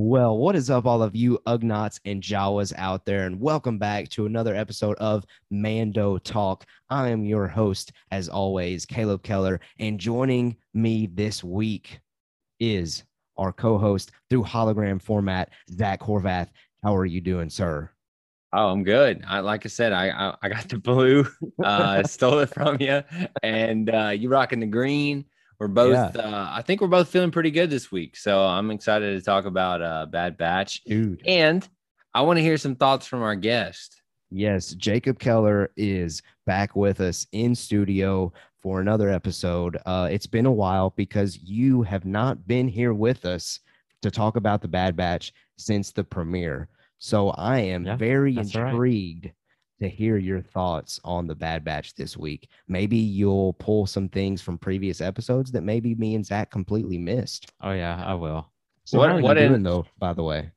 Well, what is up, all of you Ugnaughts and Jawas out there, and welcome back to another episode of Mando Talk. I am your host, as always, Caleb Keller, and joining me this week is our co-host through hologram format, Zach Horvath. How are you doing, sir? Oh, I'm good. I like I said, I I, I got the blue, uh, stole it from you, and uh, you rocking the green. We're both. Yeah. Uh, I think we're both feeling pretty good this week. So I'm excited to talk about uh, Bad Batch, Dude. and I want to hear some thoughts from our guest. Yes, Jacob Keller is back with us in studio for another episode. Uh, it's been a while because you have not been here with us to talk about the Bad Batch since the premiere. So I am Yeah, very intrigued right. Intrigued to hear your thoughts on the Bad Batch this week. Maybe you'll pull some things from previous episodes that maybe me and Zach completely missed. Oh yeah, I will. So What- how are what you in- doing though? By the way,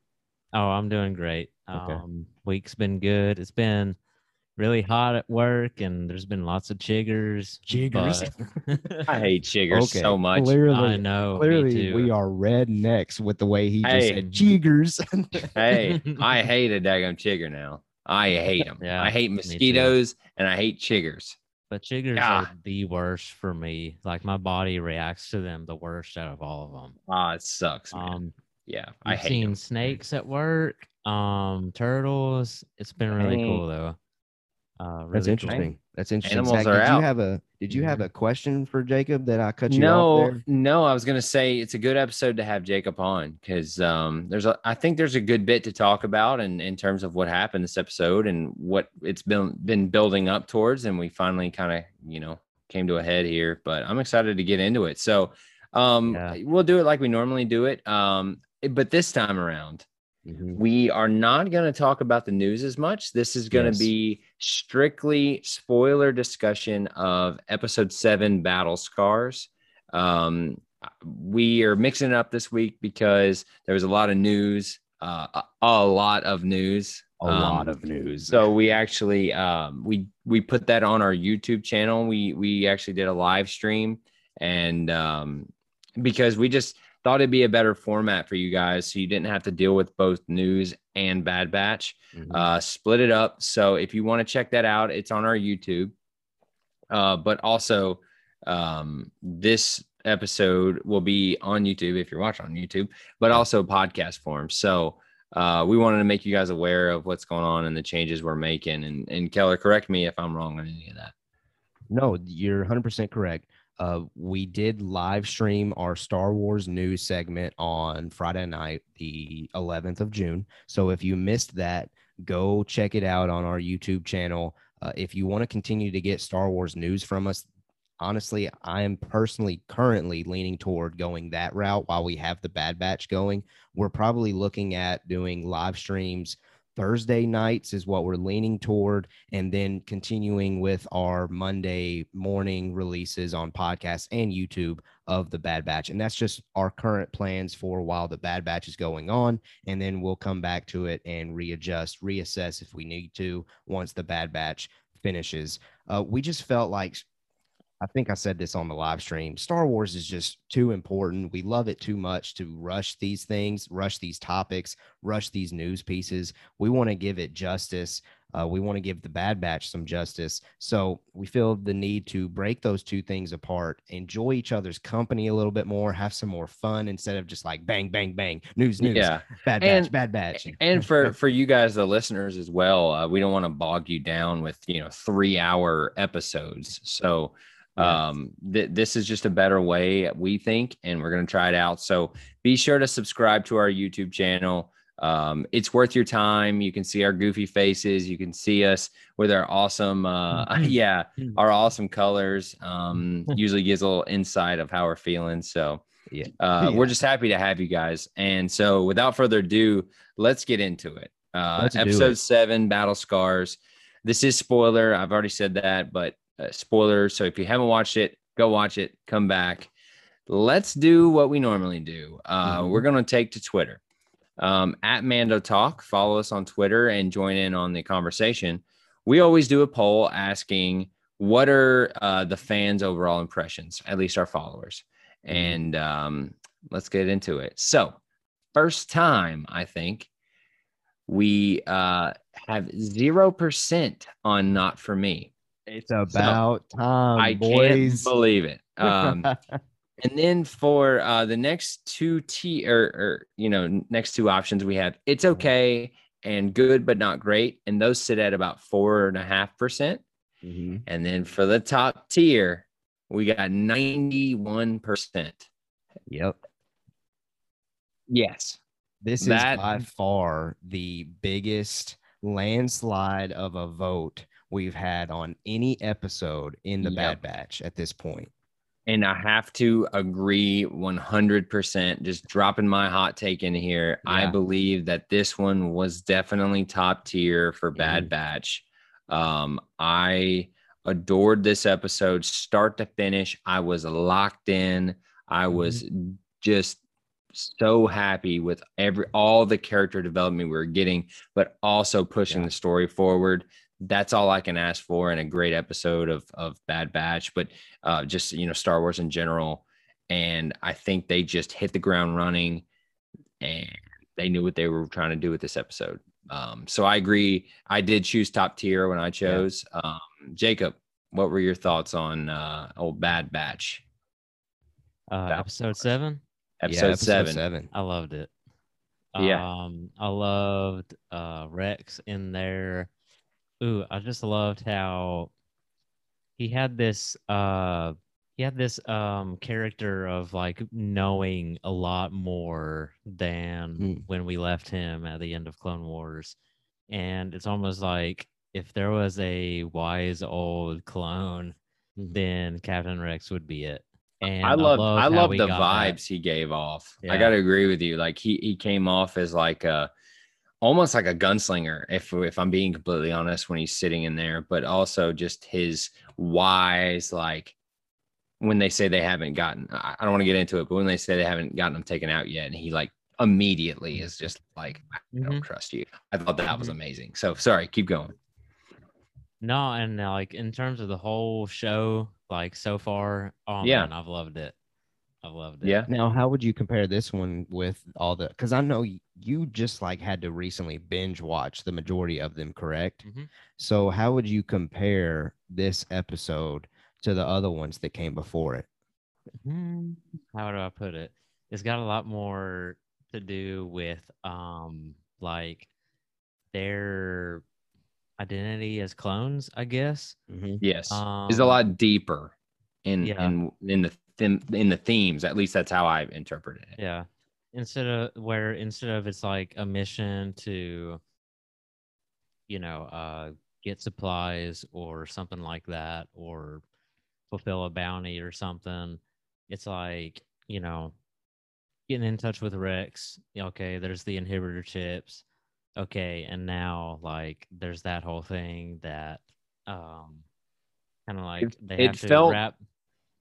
Oh, I'm doing great. Okay. Um, week's been good. It's been really hot at work, and there's been lots of chiggers. Chiggers? but- I hate chiggers Okay, so much. Clearly, I know. Clearly, we too. are rednecks with the way he just Hey. said jiggers. hey, I hate a daggum chigger now. I hate them. Yeah, I hate mosquitoes and I hate chiggers. But chiggers Ah. are the worst for me. Like my body reacts to them the worst out of all of them. Ah, it sucks, man. Um, yeah, I I've hate seen 'em. snakes at work. Um, turtles. It's been really cool though. Uh, really That's cool. interesting. That's interesting. Animals Zach, are did you have a Did you have Mhm. a question for Jacob that I cut you off no, no, I was gonna say it's a good episode to have Jacob on because um, there's a I think there's a good bit to talk about and in terms of what happened this episode and what it's been been building up towards, and we finally kind of you know came to a head here. But I'm excited to get into it. So um, Yeah. we'll do it like we normally do it. Um, but this time around, Mhm. we are not going to talk about the news as much. This is going to Yes. be strictly spoiler discussion of episode seven, Battle Scars. Um, we are mixing it up this week because there was a lot of news, uh, a, a lot of news, A lot Um, of news. So we actually um, we we put that on our YouTube channel. We we actually did a live stream, and um, because we just thought it'd be a better format for you guys, so you didn't have to deal with both news and Bad Batch. Mhm. Uh, split it up. So if you want to check that out, it's on our YouTube. Uh, but also, um, this episode will be on YouTube if you're watching on YouTube, but also podcast form. So uh, we wanted to make you guys aware of what's going on and the changes we're making. And, and Keller, correct me if I'm wrong on any of that. no, you're 100 percent correct. Uh, we did live stream our Star Wars news segment on Friday night, the 11th of June. So if you missed that, go check it out on our YouTube channel. Uh, if you want to continue to get Star Wars news from us, honestly, I am personally currently leaning toward going that route while we have the Bad Batch going. We're probably looking at doing live streams Thursday nights, is what we're leaning toward, and then continuing with our Monday morning releases on podcasts and YouTube of the Bad Batch. And that's just our current plans for while the Bad Batch is going on. And then we'll come back to it and readjust, reassess if we need to once the Bad Batch finishes. Uh, we just felt like I think I said this on the live stream. Star Wars is just too important. We love it too much to rush these things, rush these topics, rush these news pieces. We want to give it justice. Uh, we want to give the Bad Batch some justice. So we feel the need to break those two things apart, enjoy each other's company a little bit more, have some more fun instead of just like bang, bang, bang, news, news, Yeah. bad batch, And- bad batch. And for, for you guys, the listeners as well, uh, we don't want to bog you down with, you know, three hour episodes. So. Um th- this is just a better way we think and we're going to try it out. So be sure to subscribe to our youtube channel. Um it's worth your time. You can see our goofy faces. You can see us with our awesome uh yeah our awesome colors. Um usually gives a little insight of how we're feeling. So Yeah. uh Yeah. we're just happy to have you guys. And so without further ado let's get into it. Uh Let's episode it. seven battle scars. This is spoiler. I've already said that but uh, spoilers so if you haven't watched it go watch it come back let's do what we normally do uh Mhm. we're going to take to twitter um at mando talk follow us on twitter and join in on the conversation we always do a poll asking what are uh, the fans overall impressions at least our followers Mhm. and um let's get into it so first time, I think, we uh, have 0% on Not For Me. It's about time, I boys. can't believe it. Um, and then for uh, the next two T or, or, you know, next two options, we have It's Mhm. Okay and Good, but not great. And those sit at about four and a half percent. Mhm. And then for the top tier, we got 91%. Yep. Yes. This That- is by far the biggest landslide of a vote we've had on any episode in the Yep. Bad Batch at this point. And I have to agree 100%. Just dropping my hot take in here. I believe that this one was definitely top tier for Bad Mhm. Batch. Um, I adored this episode start to finish. I was locked in. I was just so happy with every all the character development we were getting, but also pushing Yeah. the story forward. That's all I can ask for in a great episode of of Bad Batch, but uh, just you know Star Wars in general. And I think they just hit the ground running, and they knew what they were trying to do with this episode. Um, so I agree. I did choose top tier when I chose. Um, Jacob, what were your thoughts on uh, old Bad Batch Uh, episode seven. episode, yeah, seven? seven. I loved it. Yeah. Um, I loved uh Rex in there. Ooh, I just loved how he had this uh he had this um character of like knowing a lot more than Mm. when we left him at the end of Clone Wars. And it's almost like if there was a wise old clone, Mhm. then Captain Rex would be it. And I love I love the got that. vibes he gave off. I got to agree with you. Like he he came off as like a almost like a gunslinger if if I'm being completely honest when he's sitting in there, but also just his wise like when they say they haven't gotten I don't want to get into it, but when they say they haven't gotten them taken out yet and he like immediately is just like I don't Mhm. trust you. I thought that was Mhm. amazing. So sorry, keep going. No, and like in terms of the whole show, like so far, oh Yeah. man, I've loved it. I've loved it. Yeah. Now, how would you compare this one with all the? Because I know you just like had to recently binge watch the majority of them, correct? Mhm. So, how would you compare this episode to the other ones that came before it? Hmm, How do I put it? It's got a lot more to do with um like their identity as clones, I guess. Mm-hmm. Yes. Um, is a lot deeper in yeah. in in the them- in the themes. At least that's how I interpreted it. Yeah. Instead of where instead of it's like a mission to you know, uh get supplies or something like that or fulfill a bounty or something, it's like, you know, getting in touch with Rex. Okay, there's the inhibitor chips. Okay, and now like there's that whole thing that um kind of like they it have to felt- wrap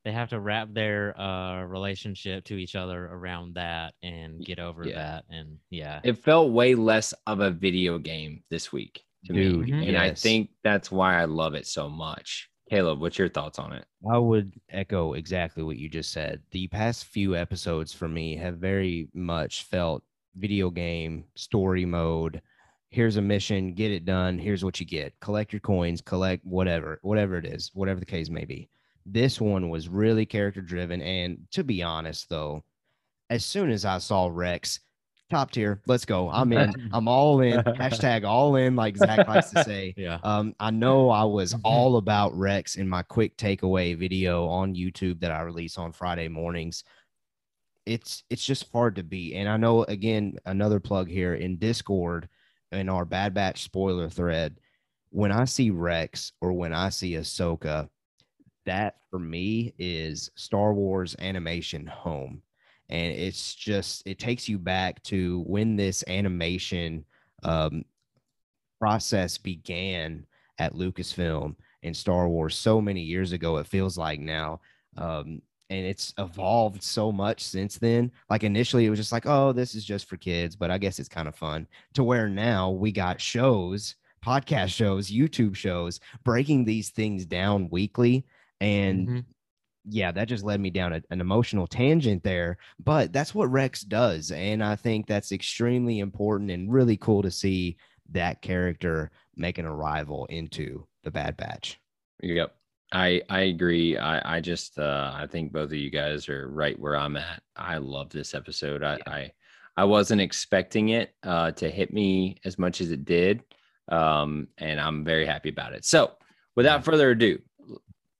they have to wrap their uh relationship to each other around that and get over Yeah. that and yeah It felt way less of a video game this week to Dude, me, Mhm. and I think that's why I love it so much. Caleb, what's your thoughts on it? I would echo exactly what you just said. The past few episodes for me have very much felt video game story mode. Here's a mission, get it done. Here's what you get. Collect your coins, collect whatever, whatever it is, whatever the case may be. This one was really character driven. And to be honest, though, as soon as I saw Rex, top tier, let's go. I'm in. I'm all in. Hashtag all in, like Zach likes to say. yeah Um, I know I was all about Rex in my quick takeaway video on YouTube that I release on Friday mornings. It's it's just hard to beat. And I know again, another plug here in Discord in our Bad Batch spoiler thread. When I see Rex or when I see Ahsoka, that for me is Star Wars animation home. And it's just it takes you back to when this animation um, process began at Lucasfilm and Star Wars so many years ago. It feels like now. Um, and it's evolved so much since then. Like initially, it was just like, oh, this is just for kids, but I guess it's kind of fun. To where now we got shows, podcast shows, YouTube shows, breaking these things down weekly. And Mhm. yeah, that just led me down a, an emotional tangent there. But that's what Rex does. And I think that's extremely important and really cool to see that character make an arrival into the Bad Batch. Yep. I I agree. I I just uh I think both of you guys are right where I'm at. I love this episode. I Yeah. I, I wasn't expecting it uh to hit me as much as it did. Um and I'm very happy about it. So, without Yeah. further ado,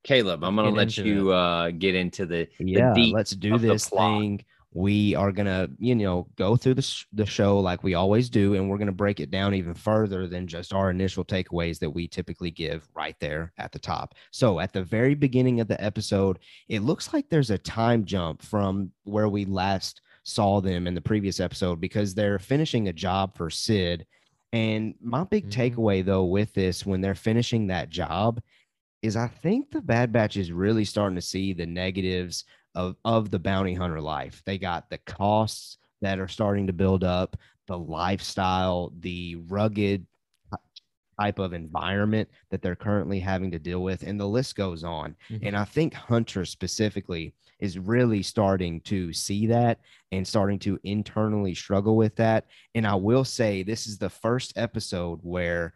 Caleb, I'm going to let you uh get into the yeah deep let's do this thing. We are gonna you know go through the, sh- the show like we always do and we're gonna break it down even further than just our initial takeaways that we typically give right there at the top. So at the very beginning of the episode it looks like there's a time jump from where we last saw them in the previous episode because they're finishing a job for Cid. And my big Mhm. takeaway though with this when they're finishing that job is I think the Bad Batch is really starting to see the negatives of of the bounty hunter life. They got the costs that are starting to build up, the lifestyle, the rugged type of environment that they're currently having to deal with, and the list goes on. Mhm. And I think Hunter specifically is really starting to see that and starting to internally struggle with that. And I will say this is the first episode where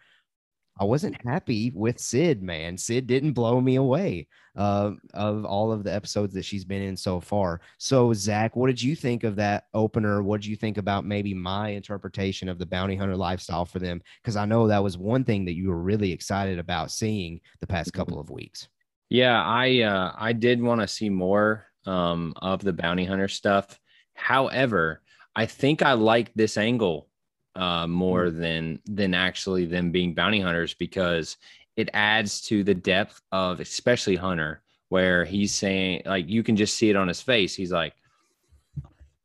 I wasn't happy with Cid, man. Cid didn't blow me away uh, of all of the episodes that she's been in so far. So, Zach, what did you think of that opener? What did you think about maybe my interpretation of the bounty hunter lifestyle for them? Because I know that was one thing that you were really excited about seeing the past couple of weeks. Yeah, I uh, I did want to see more um, of the bounty hunter stuff. However, I think I like this angle uh, more than than actually them being bounty hunters because it adds to the depth of especially Hunter, where he's saying like you can just see it on his face. He's like,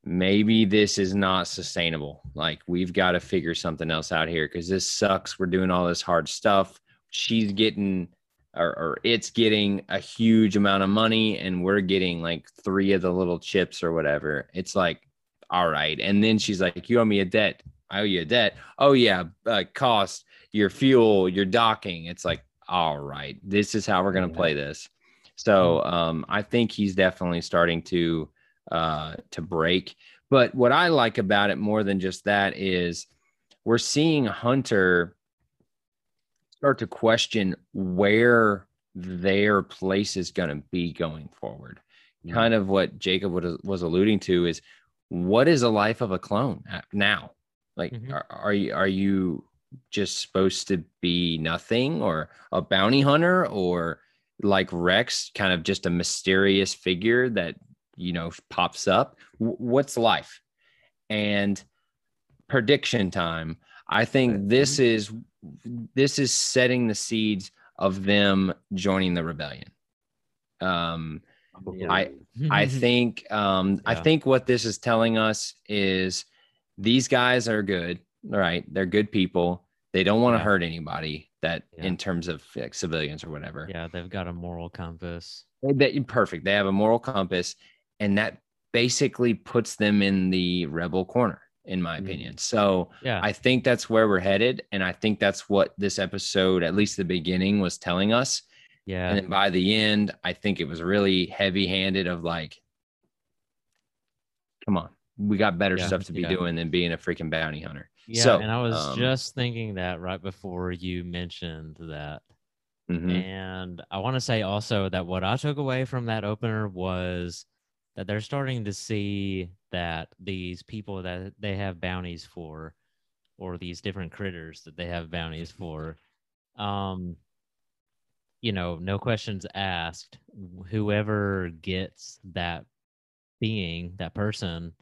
maybe this is not sustainable. Like we've got to figure something else out here because this sucks. We're doing all this hard stuff. She's getting or, or it's getting a huge amount of money and we're getting like three of the little chips or whatever. It's like, all right. And then she's like, you owe me a debt. I owe you a debt. Oh yeah, uh, cost your fuel, your docking. It's like, all right, this is how we're gonna Yeah. play this. So um, I think he's definitely starting to uh, to break. But what I like about it more than just that is we're seeing Hunter start to question where their place is going to be going forward. Mm. Kind of what Jacob was, was alluding to is what is a life of a clone now? Like, Mhm. are, are you are you just supposed to be nothing or a bounty hunter or like Rex, kind of just a mysterious figure that you know pops up? W- what's life? And prediction time. I think this is this is setting the seeds of them joining the rebellion. Um, I I think um, I think what this is telling us is these guys are good, right? They're good people. They don't want to Yeah. hurt anybody. That Yeah. in terms of like, civilians or whatever. yeah, they've got a moral compass. They- perfect. They have a moral compass, and that basically puts them in the rebel corner, in my Mhm. opinion. So Yeah, I think that's where we're headed, and I think that's what this episode, at least the beginning, was telling us. yeah, And then by the end, I think it was really heavy-handed of like, come on, we got better Yeah, stuff to be yeah. doing than being a freaking bounty hunter. yeah. so, and I was um, just thinking that right before you mentioned that. Mhm. And I want to say also that what I took away from that opener was that they're starting to see that these people that they have bounties for, or these different critters that they have bounties for, um, you know, no questions asked. Whoever gets that being, that person,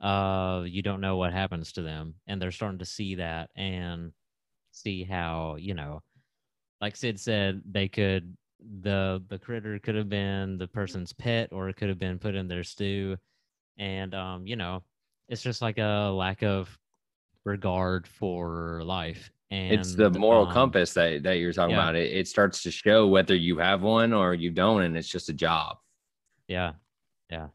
uh, you don't know what happens to them, and they're starting to see that and see how you know like Cid said, they could the the critter could have been the person's pet or it could have been put in their stew. And um, you know, it's just like a lack of regard for life. And it's the moral um, compass that, that you're talking yeah. about. It, it starts to show whether you have one or you don't, and it's just a job. Yeah. Yeah.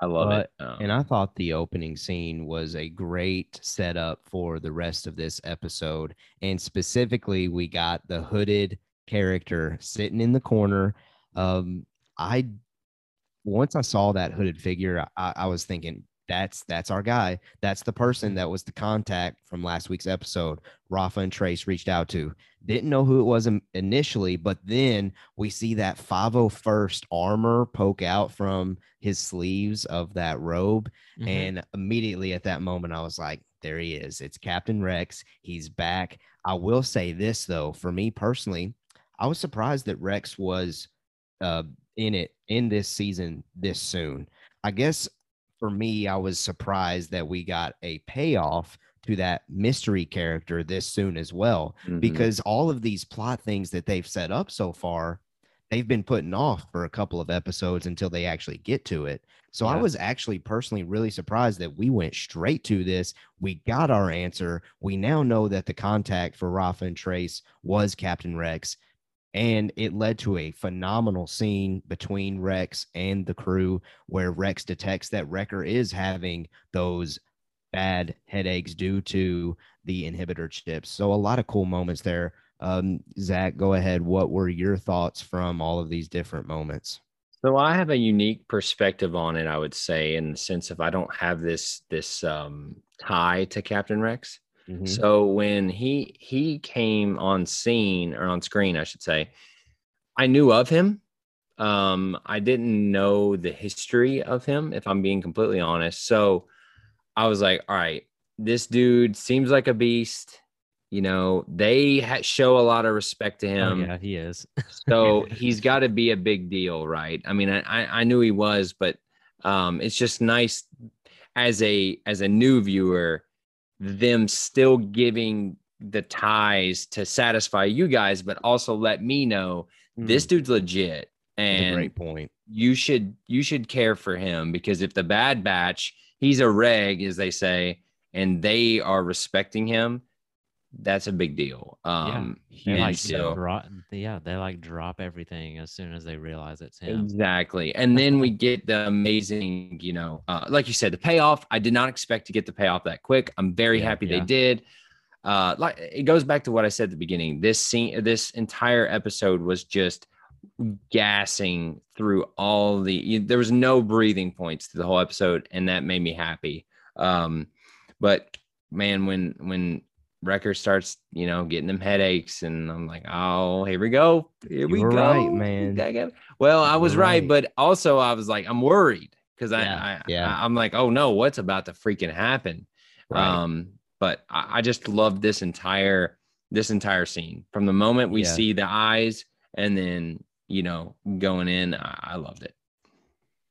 I love But- it. Um, And I thought the opening scene was a great setup for the rest of this episode. And specifically, we got the hooded character sitting in the corner. Um, I once I saw that hooded figure, I, I was thinking that's that's our guy. That's the person Mm-hmm. that was the contact from last week's episode. Rafa and Trace reached out to. Didn't know who it was initially, but then we see that 501st armor poke out from his sleeves of that robe. Mhm. And immediately at that moment, I was like, there he is. It's Captain Rex. He's back. I will say this, though, for me personally, I was surprised that Rex was uh, in it in this season this soon. I guess for me, I was surprised that we got a payoff to that mystery character this soon as well Mhm. because all of these plot things that they've set up so far they've been putting off for a couple of episodes until they actually get to it. So i was actually personally really surprised that we went straight to this. We got our answer. We now know that the contact for rafa and trace was captain rex and it led to a phenomenal scene between rex and the crew where rex detects that wrecker is having those bad headaches due to the inhibitor chips. So a lot of cool moments there. Um, Zach, go ahead. What were your thoughts from all of these different moments? So I have a unique perspective on it, I would say, in the sense of I don't have this this um, tie to Captain Rex. Mhm. So when he he came on scene or on screen, I should say, I knew of him. Um, I didn't know the history of him, if I'm being completely honest. So I was like, all right, this dude seems like a beast. You know, they ha- show a lot of respect to Oh, him yeah, he is. so he's got to be a big deal, right? I mean, I I I knew he was, but um, it's just nice as a as a new viewer, them still giving the ties to satisfy you guys, but also let me know this Mm, dude's legit and great point. you should you should care for him because if the bad batch he's a reg as they say and they are respecting him that's a big deal um They and like so- drop, yeah, they like drop everything as soon as they realize it's him. Exactly. And then we get the amazing, you know, uh, like you said, the payoff. I did not expect to get the payoff that quick. I'm very Yeah, happy yeah. they did. Uh, like it goes back to what I said at the beginning. This scene, this entire episode was just gassing through all the. You, there was no breathing points to the whole episode, and that made me happy. Um, but man, when when Wrecker starts, you know, getting them headaches, and I'm like, oh, here we go, here we go, right, man. I Well, I was right, right. but also I was like, I'm worried because I, Yeah, I, yeah. I, I'm like, oh no, what's about to freaking happen? Right. Um, but I, I just love this entire this entire scene from the moment we Yeah. see the eyes and then you know going in. I, I loved it.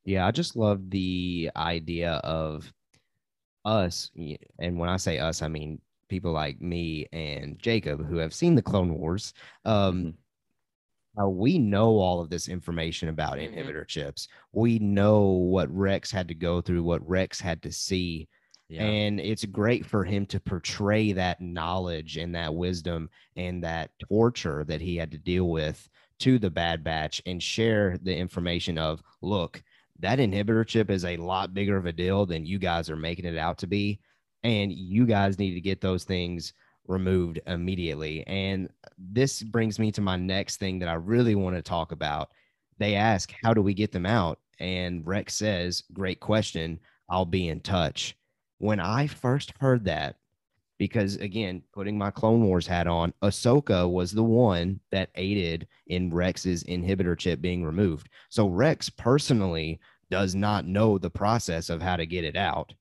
Yeah, I just love the idea of us. And when I say us, I mean people like me and Jacob who have seen the Clone Wars. Um, Mhm. how we know all of this information about Mhm. inhibitor chips. We know what Rex had to go through, what Rex had to see. Yeah. And it's great for him to portray that knowledge and that wisdom and that torture that he had to deal with to the Bad Batch and share the information of look, that inhibitor chip is a lot bigger of a deal than you guys are making it out to be. And you guys need to get those things removed immediately. And this brings me to my next thing that I really want to talk about. They ask, How do we get them out? And Rex says, Great question. I'll be in touch. When I first heard that, because again, putting my Clone Wars hat on, Ahsoka was the one that aided in Rex's inhibitor chip being removed. So Rex personally does not know the process of how to get it out.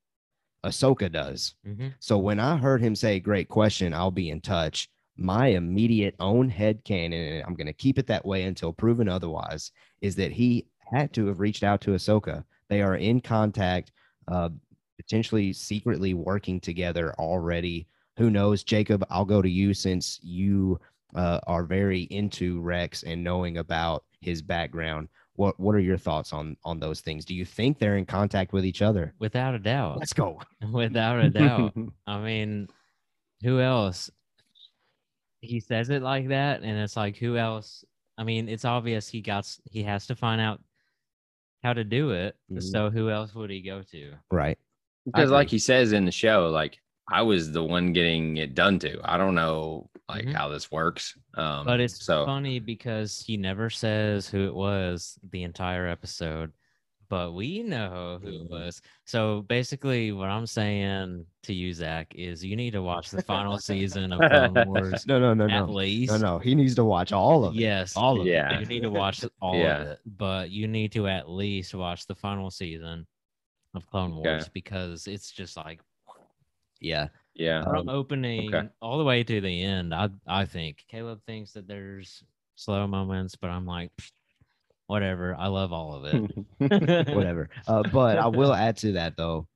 Ahsoka does. Mhm. So when I heard him say, Great question, I'll be in touch, my immediate own head canon, and I'm going to keep it that way until proven otherwise, is that he had to have reached out to Ahsoka. They are in contact, uh, potentially secretly working together already. Who knows, Jacob? I'll go to you since you uh, are very into Rex and knowing about his background. What What are your thoughts on on those things? Do you think they're in contact with each other? Without a doubt. Let's go. Without a doubt. I mean, who else? He says it like that, and it's like, who else? I mean, it's obvious he got he has to find out how to do it. Mhm. So who else would he go to? Right. Because like he says in the show, like I was the one getting it done to. I don't know like Mhm. how this works. Um, But it's so funny because he never says who it was the entire episode, but we know who it Mhm. was. So basically, what I'm saying to you, Zach, is you need to watch the final season of Clone Wars No, no, no, at no, least. no, no. He needs to watch all of it. Yes, all of Yeah. you need to watch all Yeah. of it, but you need to at least watch the final season of Clone Okay. Wars because it's just like it. Yeah, Yeah. from opening okay. all the way to the end. I I think Caleb thinks that there's slow moments, but I'm like, whatever. I love all of it. whatever. Uh, but I will add to that though,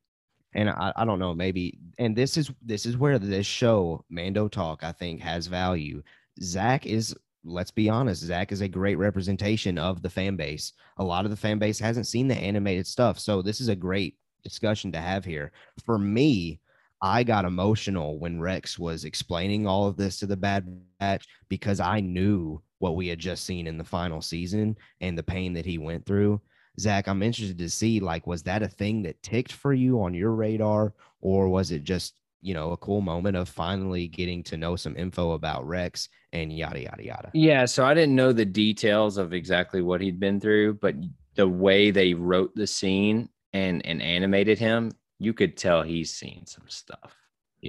and I, I don't know, maybe, and this is this is where this show, Mando Talk, I think has value. Zach is, let's be honest, Zach is a great representation of the fan base. A lot of the fan base hasn't seen the animated stuff, so this is a great discussion to have here. For me, I got emotional when Rex was explaining all of this to the Bad Batch because I knew what we had just seen in the final season and the pain that he went through. Zach, I'm interested to see like, was that a thing that ticked for you on your radar, or was it just, you know, a cool moment of finally getting to know some info about Rex and yada, yada, yada? Yeah, so I didn't know the details of exactly what he'd been through, but the way they wrote the scene and and animated him, you could tell he's seen some stuff.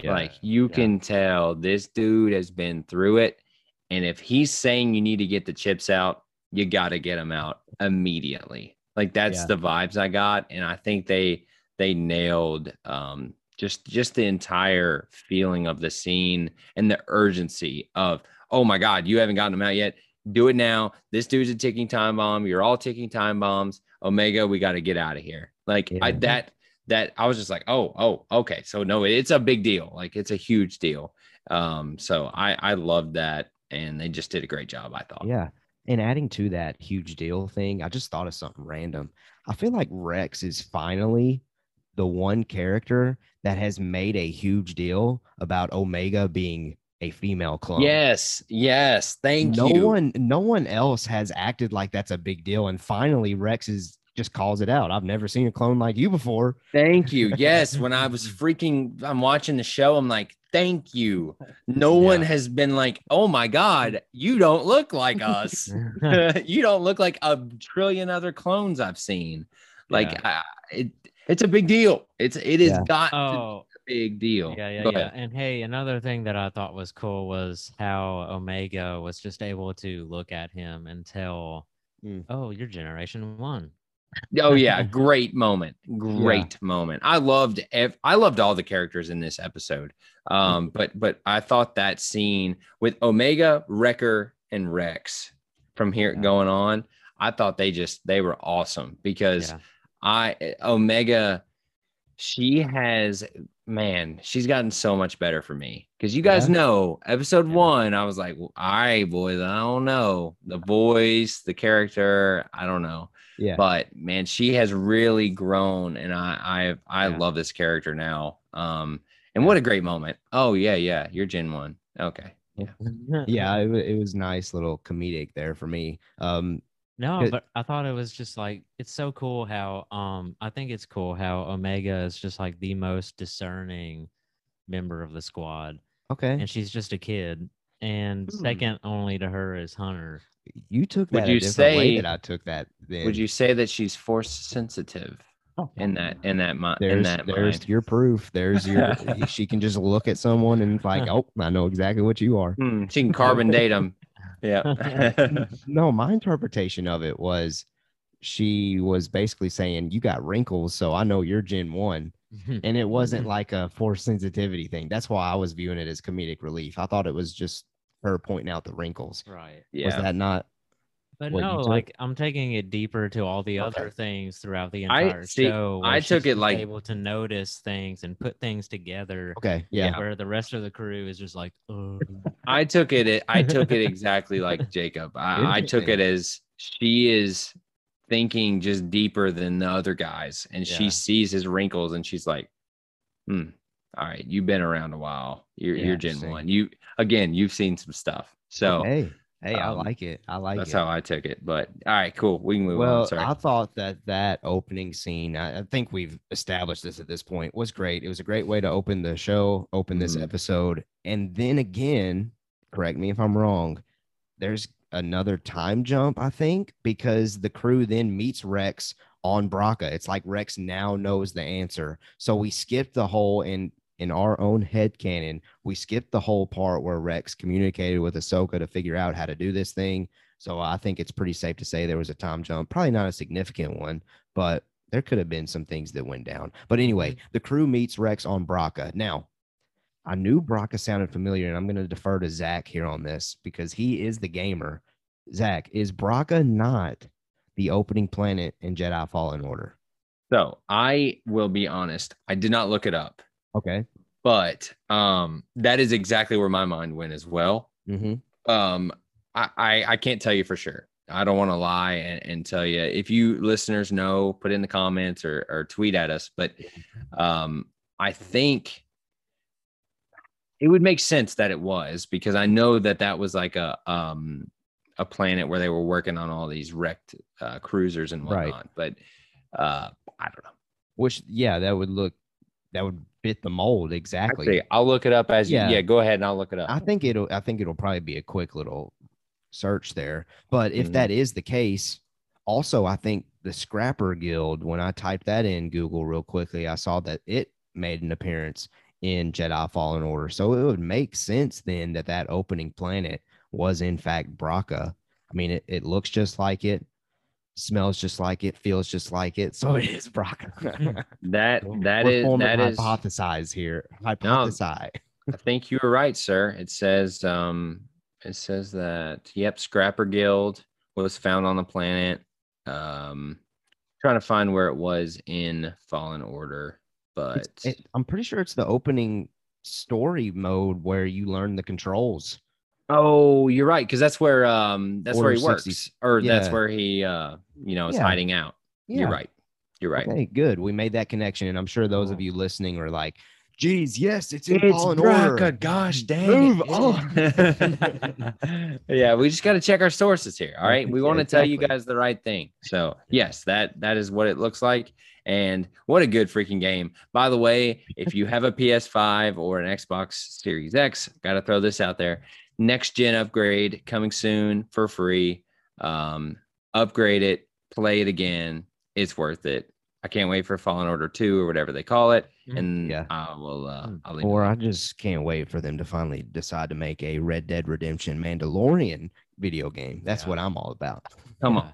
like you yeah. can tell this dude has been through it, and if he's saying you need to get the chips out, you got to get them out immediately. Like that's Yeah. the vibes I got, and I think they they nailed um just just the entire feeling of the scene and the urgency of oh my god you haven't gotten them out yet do it now this dude's a ticking time bomb you're all ticking time bombs omega we got to get out of here like I, that that i was just like oh oh okay so no it's a big deal like it's a huge deal um so i i loved that and they just did a great job i thought Yeah. And adding to that huge deal thing, I just thought of something random. I feel like Rex is finally the one character that has made a huge deal about Omega being a female clone. yes yes thank no you No one no one else has acted like that's a big deal. And finally Rex is just calls it out. I've never seen a clone like you before. Thank you. Yes, when I was freaking, I'm watching the show. I'm like, thank you. No one has been like, oh my god, you don't look like us. you don't look like a trillion other clones I've seen. Like, I, it, it's a big deal. It's it has Yeah. got oh, a big deal. Yeah, yeah, Go yeah. ahead. And hey, another thing that I thought was cool was how Omega was just able to look at him and tell, Mm. "Oh, you're Generation One." Oh yeah, great moment. Great moment. I loved ev- I loved all the characters in this episode. Um but but I thought that scene with Omega, Wrecker and Rex from here Yeah. going on, I thought they just they were awesome because Yeah. I Omega she has man, she's gotten so much better for me. Cuz you guys Yeah. know, episode Yeah. 1, I was like, "All right, boys, I don't know. The voice, the character, I don't know." Yeah. but man she has really grown and i i i Yeah. love this character now um and what a great moment oh yeah yeah you're gen one okay yeah, it, it was nice little comedic there for me. Um, No, It- but I thought it was just like it's so cool how um I think it's cool how Omega is just like the most discerning member of the squad okay, and she's just a kid and Hmm. second only to her is Hunter. You took that Would you a different way say- that I took that. Then. would you say that she's force sensitive in that in that mi- in There's that there's mind your proof. There's your. she can just look at someone and like, oh, I know exactly what you are. Hmm, she can carbon date them. yeah no, my interpretation of it was she was basically saying you got wrinkles, so I know you're Gen One, and it wasn't like a force sensitivity thing. That's why I was viewing it as comedic relief. I thought it was just her pointing out the wrinkles. right. Yeah. Was that not? But what you no, took? like I'm taking it deeper to all the Okay. other things throughout the I- entire see, show. I took it like- able to notice things and put things together. Okay, yeah, Where the rest of the crew is just like, oh, I took it. I took it exactly like Jacob. I, I took it as she is thinking just deeper than the other guys, and she sees his wrinkles, and she's like, "Hmm, all right, you've been around a while. You're Yeah, you're Gen interesting. One. You again, you've seen some stuff. So hey, hey, I um, like it. I like that's it. how I took it. But all right, cool. We can move well, on. Sorry. I thought that that opening scene, I, I think we've established this at this point, was great. It was a great way to open the show, open this Mhm. episode. And then again, correct me if I'm wrong, there's another time jump, I think, because the crew then meets Rex on Bracca. It's like Rex now knows the answer. So we skipped the whole in in our own head canon, we skipped the whole part where Rex communicated with Ahsoka to figure out how to do this thing. So I think it's pretty safe to say there was a time jump, probably not a significant one, but there could have been some things that went down. But anyway, mm-hmm. the crew meets Rex on Bracca. Now, I knew Bracca sounded familiar, and I'm going to defer to Zach here on this because he is the gamer. Zach, is Bracca not the opening planet in Jedi Fallen Order? So I will be honest, I did not look it up, Okay. but um, that is exactly where my mind went as well. Mm-hmm. Um, I, I, I can't tell you for sure. I don't want to lie and, and tell you. If you listeners know, put in the comments or, or tweet at us. But um, I think it would make sense that it was because I know that that was like a um a planet where they were working on all these wrecked uh, cruisers and Right. whatnot. But uh, I don't know. Which, yeah, that would look, that would fit the mold exactly. Actually, I'll look it up as you. Yeah. Yeah, go ahead and I'll look it up. I think it'll I think it'll probably be a quick little search there. But if Mhm. that is the case, also I think the Scrapper Guild, when I typed that in Google real quickly, I saw that it made an appearance in Jedi Fallen Order. So it would make sense then that that opening planet was in fact Bracca. I mean, it, it looks just like it, smells just like it, feels just like it. So it is Bracca. that that We're is that is. hypothesize here. Hypothesize. I think you were right, sir. It says um it says that yep, Scrapper Guild was found on the planet. Um trying to find where it was in Fallen Order, but it- I'm pretty sure it's the opening story mode where you learn the controls. Oh, you're right because that's where um that's where Order he works 60 or that's where he uh you know is Yeah. hiding out. You're right. You're right. Okay, good. We made that connection, and I'm sure those of you listening are like, "Geez, yes, it's in Fallen Bracca, Order." gosh dang Move it. on. yeah, we just got to check our sources here. All right. We Yeah, want to tell you exactly. guys the right thing. So yes, that that is what it looks like. And what a good freaking game. By the way, if you have a PS5 or an Xbox Series X, gotta throw this out there. Next gen upgrade coming soon for free. Um, upgrade it, play it again. It's worth it. I can't wait for Fallen Order 2 or whatever they call it. Mhm. And Yeah. I will uh Mm. I'll leave Or. I just can't wait for them to finally decide to make a Red Dead Redemption Mandalorian video game. That's Yeah. what I'm all about. Come Yeah. on.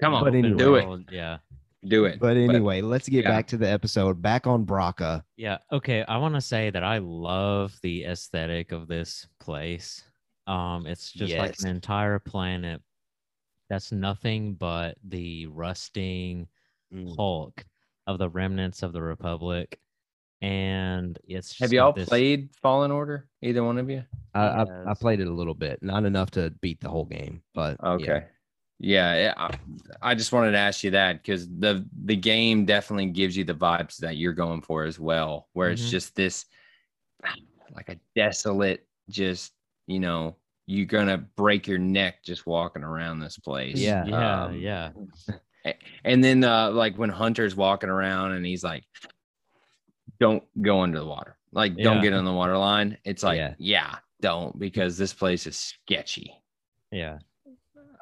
Come on. But anyway. do it. World, Yeah. Do it. But anyway, let's get yeah. back to the episode. Back on Bracca. Yeah. Okay. I want to say that I love the aesthetic of this place. Um, it's just like an entire planet that's nothing but the rusting Mm. hulk of the remnants of the Republic. And it's just Have y'all this- played Fallen Order? Either one of you? I, I, I played it a little bit, not enough to beat the whole game, but. Okay. Yeah, yeah, I, I just wanted to ask you that because the the game definitely gives you the vibes that you're going for as well, where it's Mhm. just this like a desolate, just you know, you're gonna break your neck just walking around this place. Yeah. Yeah. Um, yeah. And then uh like when Hunter's walking around and he's like, Don't go under the water. Like, don't Yeah. get on the water line. It's like, Yeah. yeah, don't because this place is sketchy. Yeah.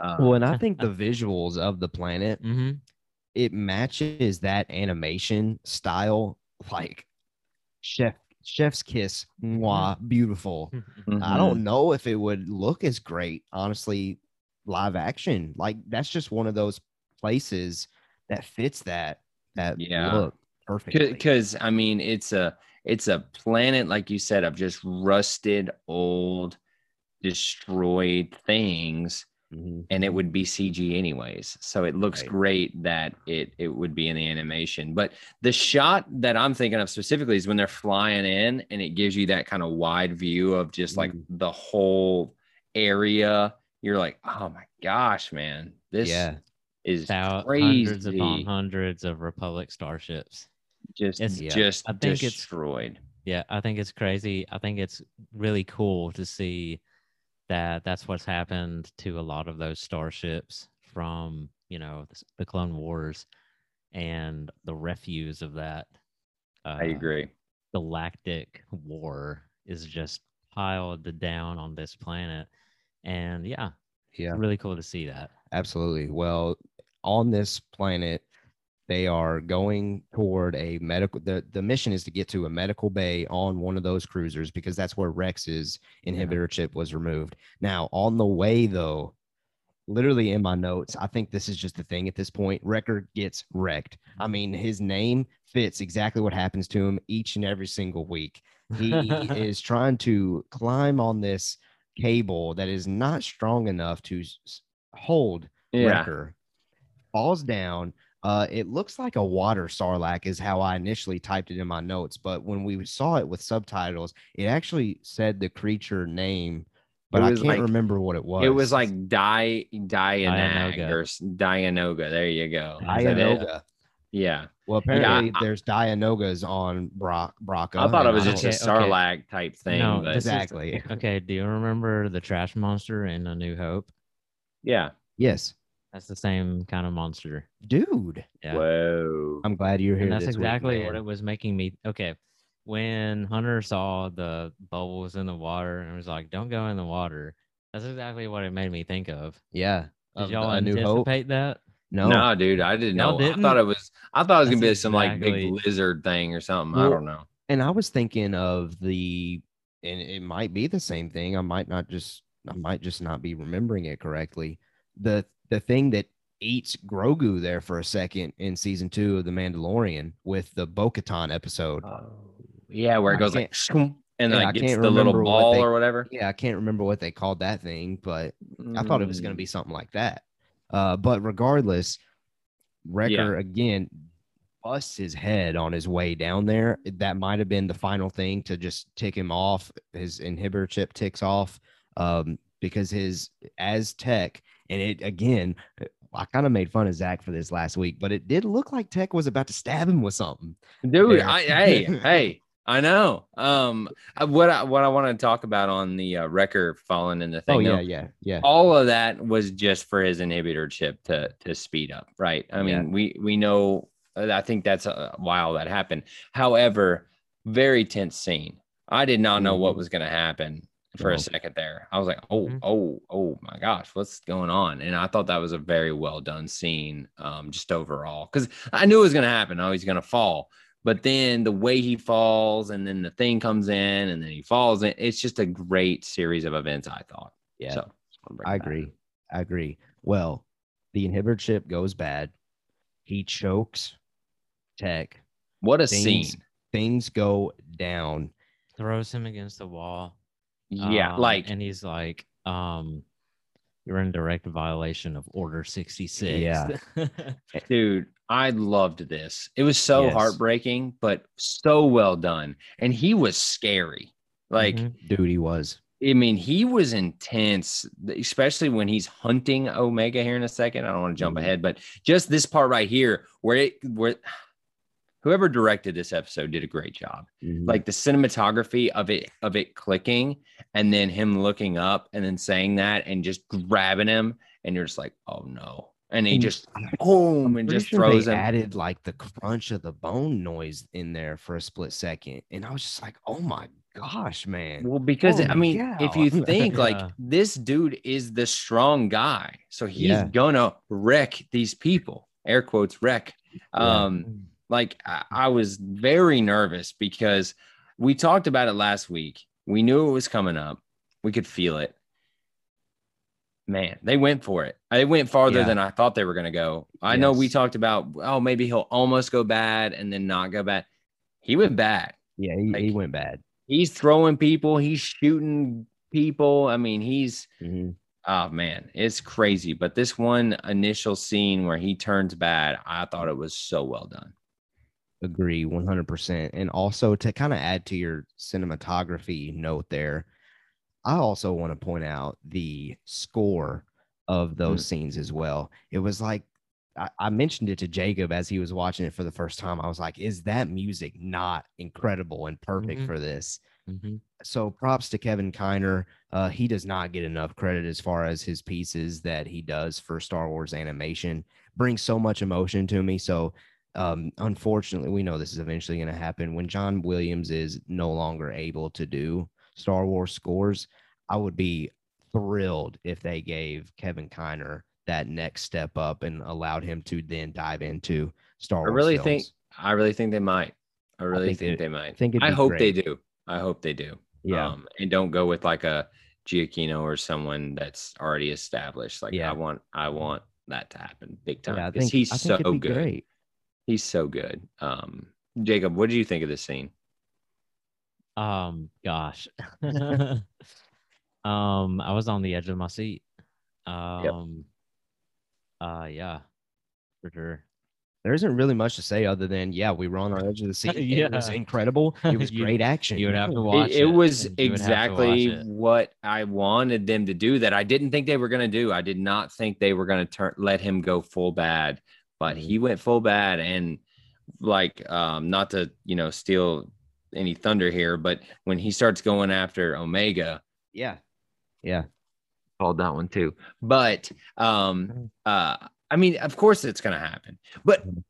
Uh, Well, and I think the visuals of the planet Mm-hmm. it matches that animation style like chef chef's kiss moi beautiful. I mhm. don't know if it would look as great honestly live action. Like that's just one of those places that fits that that Yeah. look perfectly. because I mean it's a it's a planet like you said of just rusted old destroyed things Mhm. and it would be CG anyways so it looks Right. great that it it would be in the animation but the shot that I'm thinking of specifically is when they're flying in and it gives you that kind of wide view of just like Mm. the whole area you're like oh my gosh man this yeah is Thou- crazy hundreds upon hundreds of Republic starships. just It's- Yeah. just I think it's- destroyed Yeah, I think it's crazy. I think it's really cool to see that that's what's happened to a lot of those starships from, you know, the, the Clone Wars and the refuse of that. Uh, I agree Galactic war is just piled down on this planet. And yeah, yeah really cool to see that. absolutely well on this planet They are going toward a medical. The, the mission is to get to a medical bay on one of those cruisers because that's where Rex's inhibitor chip was removed. Now, on the way, though, literally in my notes, I think this is just the thing at this point. Wrecker gets wrecked. I mean, mm-hmm. his name fits exactly what happens to him each and every single week. He is trying to climb on this cable that is not strong enough to hold Yeah. Wrecker, falls down. Uh, it looks like a water sarlacc, is how I initially typed it in my notes. But when we saw it with subtitles, it actually said the creature name, but I was can't like- remember what it was. It was like Di Dianag Dianoga. or Dianoga. There you go. Is? Dianoga. Yeah. Well, apparently I- there's Dianogas on Brock Bracca. I thought it was just a Okay, okay. Sarlacc type thing. No, but this is- exactly. Okay, do you remember the trash monster in A New Hope? yeah. yes, That's the same kind of monster. dude. Yeah. Whoa. I'm glad you're here. and that's this week, exactly what it was making me okay when hunter saw the bubbles in the water and was like don't go in the water that's exactly what it made me think of Yeah. did of y'all A New Hope. anticipate that No, No, dude, I didn't Y'all know. I didn't? thought it was. I thought it was gonna be That's some like big lizard thing or something. I don't know. and I was thinking of the, and it might be the same thing. I might not just, I might just not be remembering it correctly. The the thing that eats Grogu there for a second in season two of The Mandalorian with the Bo-Katan episode. Yeah, where it goes like, and then I like gets the little ball they- or whatever. Yeah, I can't remember what they called that thing, but I thought it was Mm. going to be something like that. Uh, but regardless, Wrecker again busts his head on his way down there. That might have been the final thing to just tick him off. His inhibitor chip ticks off um, because his as tech and it again. I kind of made fun of Zach for this last week, but it did look like Tech was about to stab him with something. dude. I hey hey. I know. Um, uh, what I what I want to talk about on the uh, wrecker falling in the thing. oh though, yeah, yeah, yeah. all of that was just for his inhibitor chip to to speed up, right? I mean, Yeah. we we know. uh, I think that's uh, why all that happened. However, very tense scene. I did not know what Mhm. was going to happen for No. a second there. I was like, oh, Mhm. oh, oh my gosh, what's going on? And I thought that was a very well done scene, um, just overall, because I knew it was going to happen. Oh, he's going to fall. But then the way he falls, and then the thing comes in, and then he falls in. It's just a great series of events. I thought. Yeah. So just wanna bring I it back. agree. I agree. Well, the inhibitor chip goes bad. He chokes Tech. What a Things- scene. Things go down. throws him against the wall Yeah, um, like and he's like um you're in direct violation of order 66 Yeah. dude, I loved this. It was so Yes. heartbreaking, but so well done. And he was scary. Like, Mhm. Dude, he was. I mean, he was intense, especially when he's hunting Omega here in a second. I don't want to jump Mhm. ahead, but just this part right here, where it where whoever directed this episode did a great job. Mhm. like the cinematography of it of it clicking and then him looking up and then saying that and just grabbing him and you're just like oh no and he just boom and just sure throws they him added like the crunch of the bone noise in there for a split second. And I was just like, oh my gosh, man. well because i Holy mean if you think like Yeah. this dude is the strong guy so he's Yeah. gonna wreck these people air quotes wreck Yeah. um like I, was very nervous because we talked about it last week. We knew it was coming up. We could feel it. Man, they went for it. They went farther Yeah. than I thought they were going to go. I know we talked about, oh, maybe he'll almost go bad and then not go bad. He went bad. Yeah, he, he went bad. He's throwing people, he's shooting people. I mean, he's, Mhm. oh man, it's crazy. But this one initial scene where he turns bad, I thought it was so well done. Agree 100%. And also to kind of add to your cinematography note there, I also want to point out the score of those scenes as well. It was like, I, I mentioned it to Jacob as he was watching it for the first time. I was like, is that music not incredible and perfect Mhm. for this? Mhm. so props to Kevin Kiner. Uh, he does not get enough credit as far as his pieces that he does for Star Wars animation. Brings so much emotion to me. So um, unfortunately, we know this is eventually going to happen. When John Williams is no longer able to do Star Wars scores, I would be thrilled if they gave Kevin Kiner that next step up and allowed him to then dive into Star Wars. I really films. think I really think they might. I really think think, it- they might. think I hope they do. I hope they do. Yeah. Um, and don't go with like a Giacchino or someone that's already established. Like Yeah. I want I want that to happen big time yeah, I because think he's I so think be good. great. He's so good. Um, Jacob, what did you think of this scene? Um, gosh. um, I was on the edge of my seat. Um, uh, yeah, for sure. There isn't really much to say other than yeah, we were on the edge of the seat. yeah. It was incredible. It was You- great action. You would have to It- watch it, it. was You would have to watch exactly it. what I wanted them to do that I didn't think they were going to do. I did not think they were going to turn let him go full bad, but he went full bad and like um not to, you know, steal any thunder here, but when he starts going after Omega, yeah. Yeah. called that one too. But um Mhm. uh I mean, of course it's to happen. But Mhm.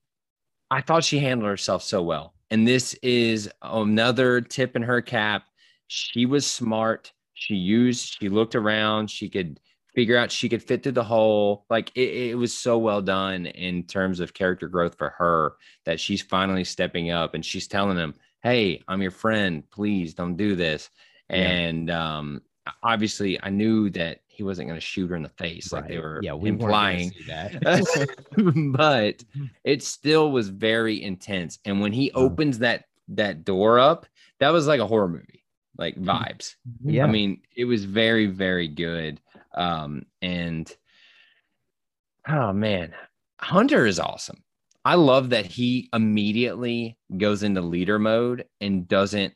I thought she handled herself so well. And this is another tip in her cap. She was smart. She used, she looked around, she could figure out she could fit through the hole. Like it, it was so well done in terms of character growth for her that she's finally stepping up and she's telling him, Hey, I'm your friend. Please don't do this. Yeah. And um obviously I knew that he wasn't going to shoot her in the face like they were yeah, we implying that. but mm-hmm. it still was very intense. And when he opens that that door up, that was like a horror movie, like mm-hmm. vibes. Mm-hmm. yeah. I mean, it was very, very good. Um, and oh man, Hunter is awesome. I love that he immediately goes into leader mode and doesn't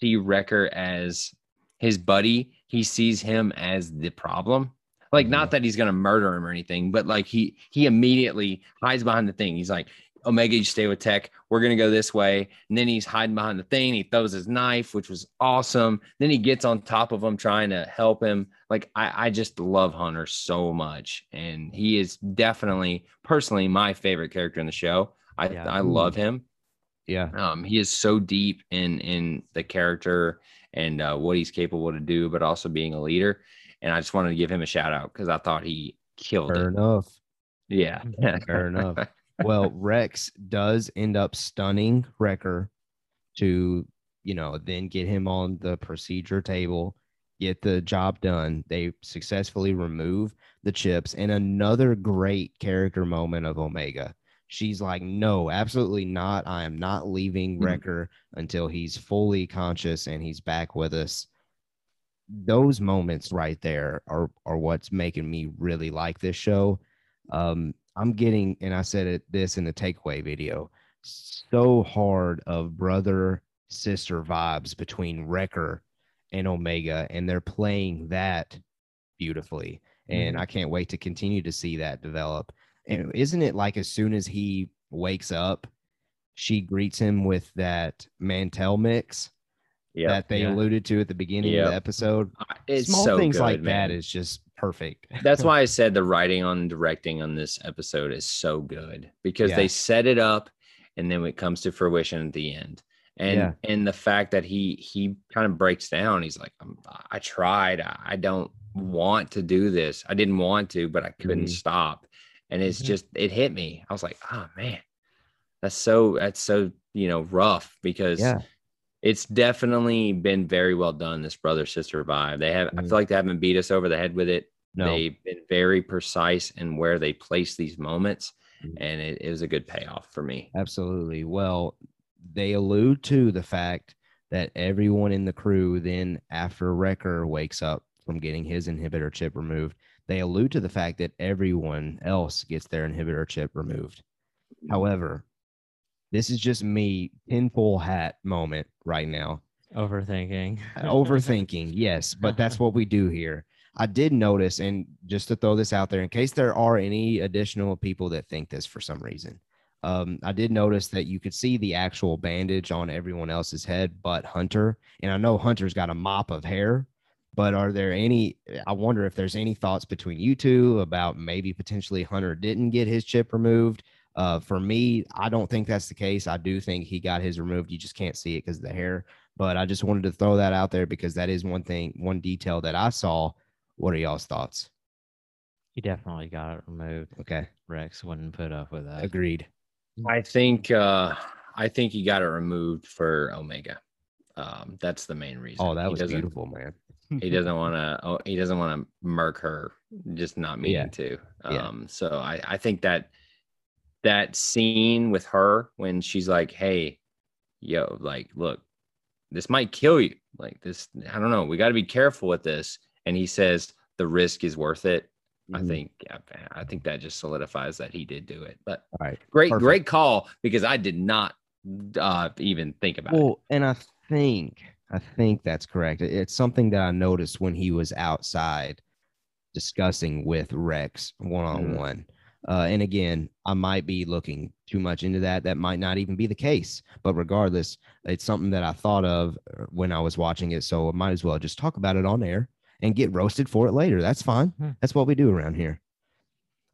see Wrecker as his buddy. He sees him as the problem. Like, not that he's gonna murder him or anything, but like he he immediately hides behind the thing. He's like, Omega, you stay with Tech. We're gonna go this way. And then he's hiding behind the thing. He throws his knife, which was awesome. Then he gets on top of him, trying to help him. Like I, I just love Hunter so much, and he is definitely, personally, my favorite character in the show. I Yeah. I love him. yeah. Um, he is so deep in in the character and uh, what he's capable to do, but also being a leader. And I just wanted to give him a shout out because I thought he killed Fair it. enough. Yeah, Fair enough. well, Rex does end up stunning Wrecker to, you know, then get him on the procedure table, get the job done. They successfully remove the chips. And another great character moment of Omega. She's like, no, absolutely not. I am not leaving Mhm. Wrecker until he's fully conscious and he's back with us. Those moments right there are are what's making me really like this show. Um, I'm getting, and I said it this in the takeaway video, so hard of brother sister vibes between Wrecker and Omega, and they're playing that beautifully. And mm-hmm. I can't wait to continue to see that develop. And isn't it like as soon as he wakes up, she greets him with that Mantell mix yeah. that they Yeah. alluded to at the beginning of the episode? It's Small so things good, like man. that is just perfect. That's why I said the writing on directing on this episode is so good because Yeah. they set it up and then it comes to fruition at the end. And Yeah. and the fact that he he kind of breaks down, he's like, "Um, I tried, I I don't want to do this. I didn't want to, but I couldn't Mhm. stop. And it's Mhm. just it hit me. I was like, oh man, that's so that's so you know rough because Yeah. It's definitely been very well done. This brother sister vibe. They have. I Mhm. feel like they haven't beat us over the head with it. No. They've been very precise in where they place these moments, Mhm. and it, it was a good payoff for me. Absolutely. Well, they allude to the fact that everyone in the crew then, after Wrecker wakes up from getting his inhibitor chip removed, they allude to the fact that everyone else gets their inhibitor chip removed. However, this is just me tinfoil hat moment right now. Overthinking. Overthinking, yes, but that's what we do here. I did notice, and just to throw this out there, in case there are any additional people that think this for some reason, um, I did notice that you could see the actual bandage on everyone else's head, but Hunter. And I know Hunter's got a mop of hair, but are there any? I wonder if there's any thoughts between you two about maybe potentially Hunter didn't get his chip removed. Uh, for me, I don't think that's the case. I do think he got his removed. You just can't see it because of the hair. But I just wanted to throw that out there because that is one thing, one detail that I saw. What are y'all's thoughts? He definitely got it removed. Okay, Rex wouldn't put up with that. agreed. I think uh I think he got it removed for Omega. Um, that's the main reason. Oh, that He was doesn't- beautiful, man. He doesn't want to. Oh, he doesn't want to murk her, just not meaning Yeah. to. Yeah. Um, so I I think that that scene with her when she's like, "Hey, yo, like, look, this might kill you. Like this, I don't know. We got to be careful with this." And he says the risk is worth it. I Mhm. think I think that just solidifies that he did do it. But right. great, Perfect. great call because I did not uh, even think about it. Well, and I think I think that's correct. It's something that I noticed when he was outside discussing with Rex one on one. And again, I might be looking too much into that. That might not even be the case. But regardless, it's something that I thought of uh, when I was watching it. So I might as well just talk about it on air and get roasted for it later. That's fine. Hmm. That's what we do around here.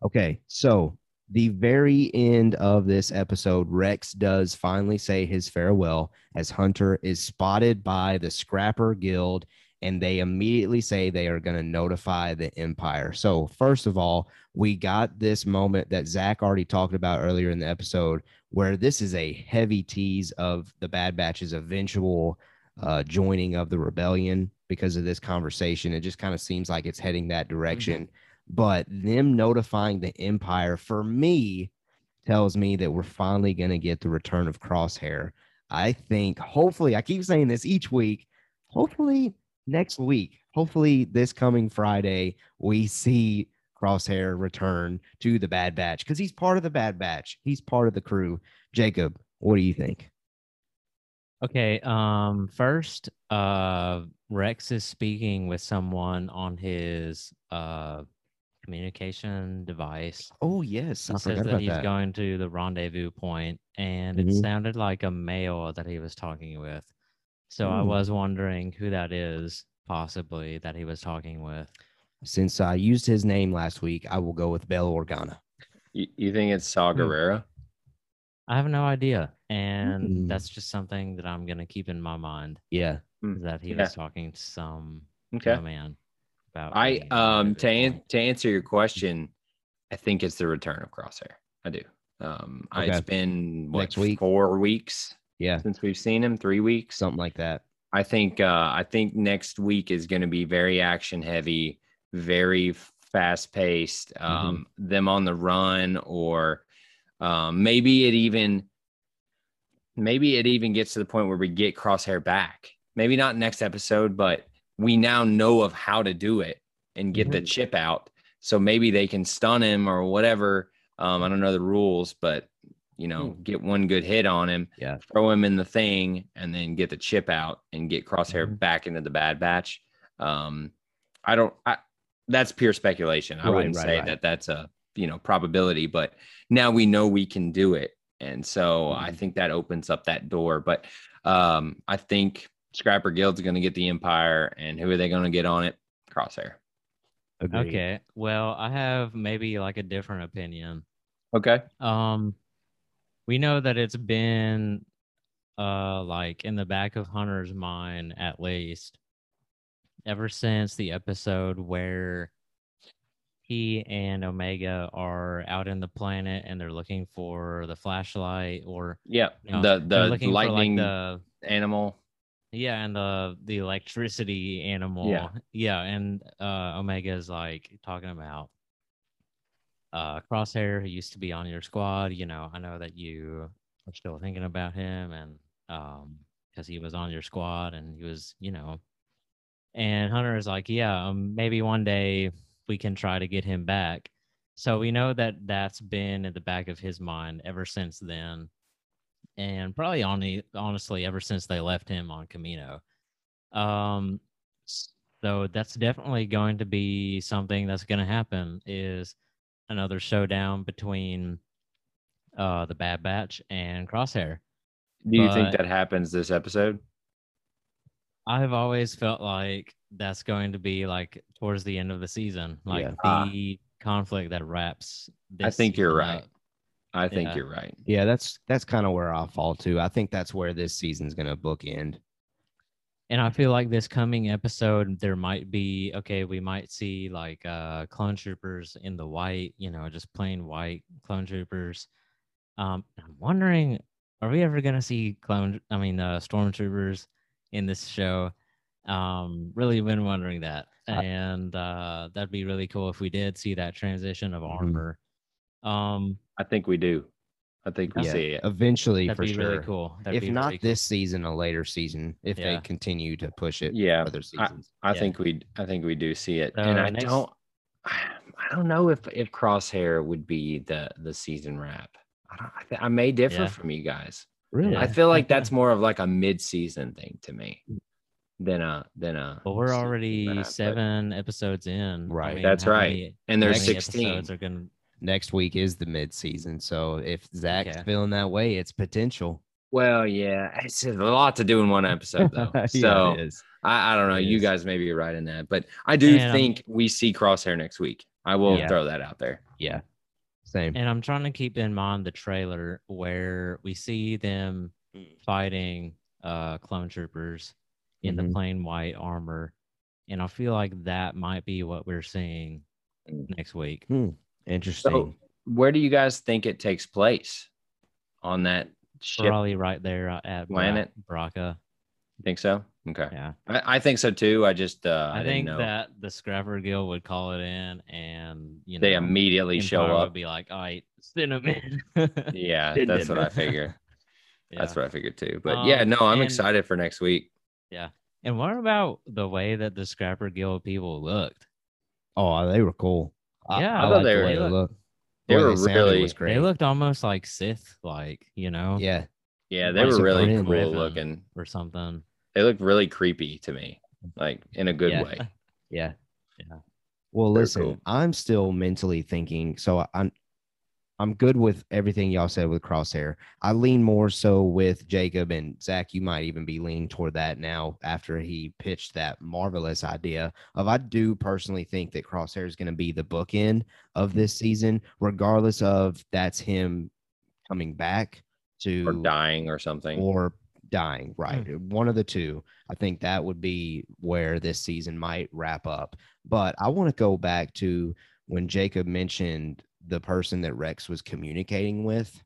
Okay, so the very end of this episode, Rex does finally say his farewell as Hunter is spotted by the Scrapper Guild, and they immediately say they are going to notify the Empire. So, first of all, we got this moment that Zach already talked about earlier in the episode, where this is a heavy tease of the Bad Batch's eventual uh, joining of the rebellion because of this conversation. It just kind of seems like it's heading that direction but them notifying the empire for me tells me that we're finally going to get the return of crosshair i think hopefully i keep saying this each week hopefully next week hopefully this coming friday we see crosshair return to the bad batch because he's part of the bad batch he's part of the crew jacob what do you think Okay. Um. First, uh, Rex is speaking with someone on his uh communication device. oh yes i He says that he's that going to the rendezvous point, and it Mhm. sounded like a male that he was talking with. So I was wondering who that is, possibly that he was talking with. since i used his name last week i will go with Bail Organa You, you think it's Saw Hmm. Gerrera? I have no idea, and Mm. that's just something that I'm gonna keep in my mind. yeah that he Yeah. was talking to some Okay. man about. I being in the um to an- to answer your question, I think it's the return of Crosshair. I do. Um, I, it's Okay. been what, Next week? four weeks yeah since we've seen him, three weeks. something like that I think uh, I think next week is going to be very action heavy, very fast paced. Mm-hmm. Um, Them on the run, or um, maybe it even maybe it even gets to the point where we get Crosshair back. Maybe not next episode, but we now know of how to do it and get the Mhm. chip out. So maybe they can stun him or whatever. Um, I don't know the rules, but you know, get one good hit on him, Yeah. throw him in the thing, and then get the chip out and get Crosshair Mhm. back into the Bad Batch. Um, I don't. I that's pure speculation. I Right, wouldn't right, say right. that that's a you know probability, but now we know we can do it, and so I Mhm. think that opens up that door. But um, I think Scrapper Guild's going to get the Empire, and who are they going to get on it? Crosshair. Agreed. Okay. Well, I have maybe like a different opinion. Okay. Um, we know that it's been, uh, like in the back of Hunter's mind at least, ever since the episode where he and Omega are out in the planet and they're looking for the flashlight or Yeah. you know, the the lightning like the animal. yeah, and the the electricity animal. Yeah. Yeah, and uh Omega is like talking about uh Crosshair who used to be on your squad, you know, I know that you are still thinking about him and um because he was on your squad and he was, you know, and Hunter is like, yeah, um, maybe one day we can try to get him back. So we know that that's been in the back of his mind ever since then, and probably on the, honestly ever since they left him on Kamino. Um, so that's definitely going to be something that's going to happen. Is another showdown between uh the Bad Batch and Crosshair. Do you think that happens this episode? I've always felt like that's going to be like towards the end of the season, like Yeah. the conflict that wraps. I think you're right. up. I think Yeah. you're right. Yeah, that's that's kind of where I'll fall to. I think that's where this season's gonna bookend. And I feel like this coming episode, there might be okay, we might see like uh clone troopers in the white, you know, just plain white clone troopers. Um, I'm wondering, are we ever gonna see clone? I mean, uh, stormtroopers in this show? Um, really been wondering that, and uh, that'd be really cool if we did see that transition of Mhm. armor. Um, I think we do. I think we Yeah, see it. eventually that'd for be sure. really cool. That'd if be not really cool. this season, a later season, if Yeah. they continue to push it Yeah, for other seasons. I Yeah. think we I think we do see it. So and I next- don't I don't know if if Crosshair would be the the season wrap. I don't I, th- I may differ Yeah. from you guys. really? Yeah. I feel like that's more of like a mid-season thing to me than a than a But we're season already wrap, but- seven episodes in. I Right. mean, That's right. many- and how there's 16. episodes are gonna Next week is the mid season. So if Zach's Okay. feeling that way, it's potential. Well, yeah, it's a lot to do in one episode though. Yeah, so it is. I, I don't know. It You is. guys may be right in that, but I do And, um, think we see Crosshair next week. I will Yeah. throw that out there. Yeah. Same. And I'm trying to keep in mind the trailer where we see them fighting uh clone troopers in Mhm. the plain white armor. And I feel like that might be what we're seeing Mm. next week. Interesting. So, where do you guys think it takes place on that ship? Probably right there uh, at Bra- Planet? Bracca. Think so? Okay, Yeah. I, I think so too. I just uh, I, I, didn't think know that the Scrapper Guild would call it in and you know they immediately show Empire up. would be like, all right, send them in. Yeah, Didn't that's it? what I figure. Yeah. That's what I figured too. But yeah, Um, no, I'm and- excited for next week. Yeah. And what about the way that the Scrapper Guild people looked? oh, they were cool. I, Yeah, I, I thought they the were- way they they look- looked. they were sounded really- was great. They looked almost like Sith, like you know, yeah. Yeah, they were really Supreme cool Revan. looking. or something. They looked really creepy to me, like in a good Yeah. way. Yeah. Yeah. Well, Very listen, cool. I'm still mentally thinking. So I- I'm, I'm good with everything y'all said with Crosshair. I lean more so with Jacob and Zach. You might even be leaning toward that now after he pitched that marvelous idea of. I do personally think that Crosshair is going to be the bookend of this season, regardless of that's him coming back to Or dying or something. or dying right hmm. one of the two i think that would be where this season might wrap up but i want to go back to when jacob mentioned the person that rex was communicating with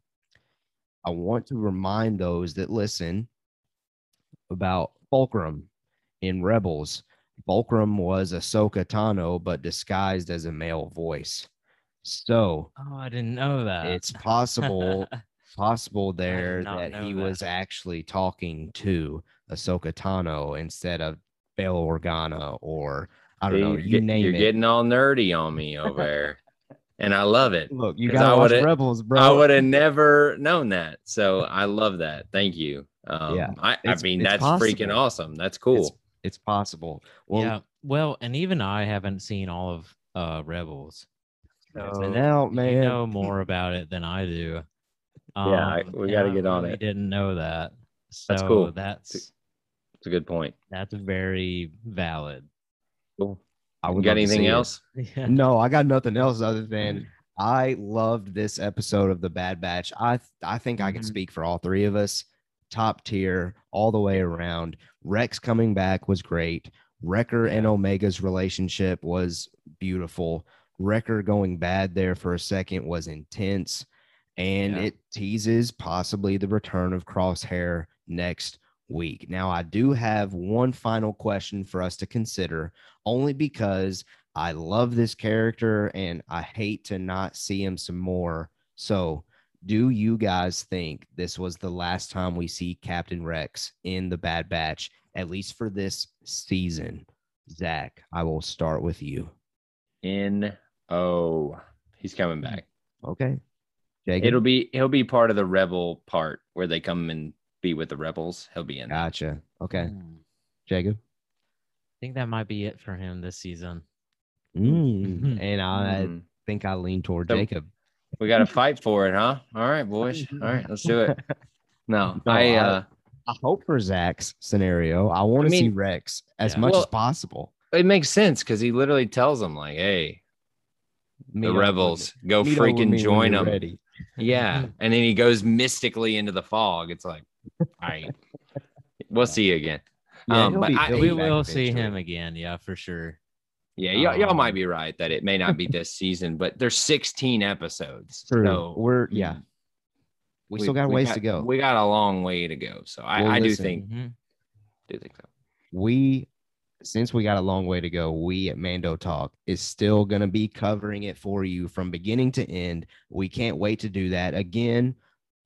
i want to remind those that listen about fulcrum in rebels fulcrum was Ahsoka Tano, but disguised as a male voice so Oh, I didn't know that. it's possible possible there that he that. was actually talking to Ahsoka Tano instead of Bail Organa or I don't See, know. you're You get- name You're it. getting all nerdy on me over there, and I love it. Look, you gotta I watch would've- Rebels, bro. I would have never known that. So I love that. Thank you. Um, Yeah, I, I mean, it's that's freaking awesome. That's cool. It's possible. Well, yeah. Well, and even I haven't seen all of uh Rebels. so now, You man, know more about it than I do. Yeah, I- Um, we gotta get on really it. Didn't know that. So That's cool. That's It's a good point. that's very valid. Cool. I You would got anything else? Yeah. No, I got nothing else other than I loved this episode of the Bad Batch. I I think I can Mhm. speak for all three of us. Top tier all the way around. Rex coming back was great. Wrecker and Omega's relationship was beautiful. Wrecker going bad there for a second was intense. And Yeah. it teases possibly the return of Crosshair next week. Now, I do have one final question for us to consider, only because I love this character and I hate to not see him some more. So, do you guys think this was the last time we see Captain Rex in the Bad Batch, at least for this season? Zach, I will start with you. In oh, He's coming back. Okay. Jacob? It'll be he'll be part of the rebel part where they come and be with the rebels. He'll be in. gotcha. Okay. Hmm. Jacob? I think that might be it for him this season. Mm. And I Mm. think I lean toward So- Jacob. We got to fight for it, huh? All right, boys. All right, let's do it. No, No, I I- uh I hope for Zach's scenario. I want to see mean- Rex as Yeah. much Well- as possible. it makes sense because he literally tells them like, "Hey, Meet the rebels, go Meet up with me freaking join them." ready. Yeah, and then he goes mystically into the fog. It's like, all right, we'll see you again. Yeah, Um, but be- I- we will see him again. Yeah, for sure. Yeah, y'all, y'all might Um, be right that it may not be this season, but there's 16 episodes. True. So We're yeah. we, still got a ways got- to go. We got a long way to go. So I, Well, I do think Mhm. do think so. we since we got a long way to go we at mando talk is still going to be covering it for you from beginning to end we can't wait to do that again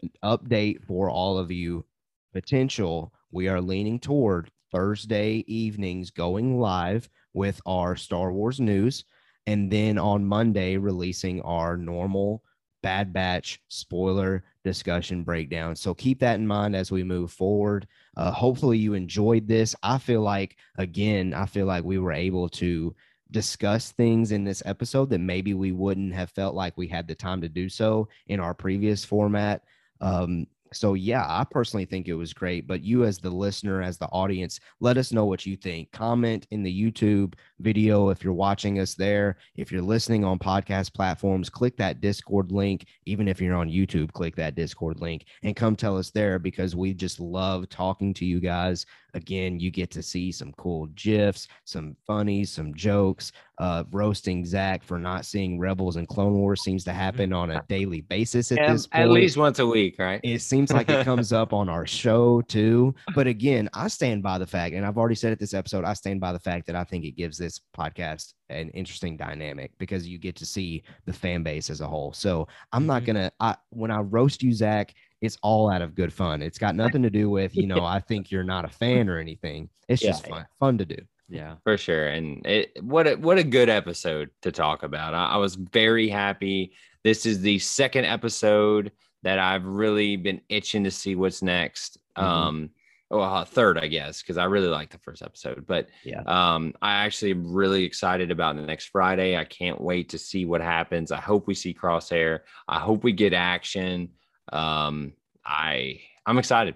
an update for all of you potential we are leaning toward thursday evenings going live with our star wars news and then on monday releasing our normal bad batch spoiler discussion breakdown so keep that in mind as we move forward uh, hopefully you enjoyed this. I feel like, again, I feel like we were able to discuss things in this episode that maybe we wouldn't have felt like we had the time to do so in our previous format. Um, so, yeah, I personally think it was great. But you, as the listener, as the audience, let us know what you think. Comment in the YouTube video if you're watching us there. If you're listening on podcast platforms, click that Discord link. Even if you're on YouTube, click that Discord link and come tell us there because we just love talking to you guys. Again, you get to see some cool GIFs, some funnies, some jokes. Uh, roasting Zach for not seeing Rebels and Clone Wars seems to happen on a daily basis at At, this point. at least once a week, right? It seems like it comes up on our show too. But again, I stand by the fact, and I've already said it this episode, I stand by the fact that I think it gives this podcast an interesting dynamic because you get to see the fan base as a whole. So I'm not Mhm. gonna I when I roast you, Zach, it's all out of good fun. It's got nothing to do with, you know, I think you're not a fan or anything. It's Yeah, just fun, fun to do. Yeah. For sure. And it what a what a good episode to talk about. I, I was very happy. This is the second episode that I've really been itching to see what's next. Mhm. Um well, uh, third, I guess, because I really liked the first episode. But Yeah. um, I actually am really excited about the next Friday. I can't wait to see what happens. I hope we see Crosshair. I hope we get action. Um, I I'm excited.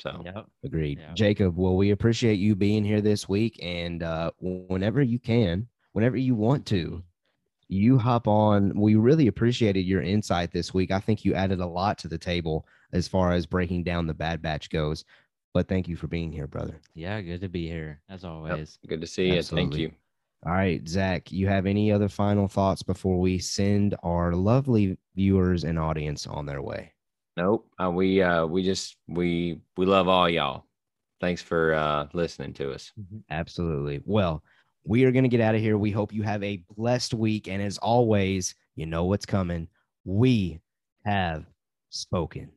So Yep. Agreed. Yeah. Jacob, well, we appreciate you being here this week. And uh, whenever you can, whenever you want to, you hop on. We really appreciated your insight this week. I think you added a lot to the table as far as breaking down the Bad Batch goes. But thank you for being here, brother. Yeah. Good to be here as always. good to see you. Thank you. All right, Zach, you have any other final thoughts before we send our lovely viewers and audience on their way? Nope. Uh, we uh we just we we love all y'all. Thanks for uh listening to us. Absolutely. Well, we are going to get out of here. We hope you have a blessed week. And as always, you know what's coming. We have spoken.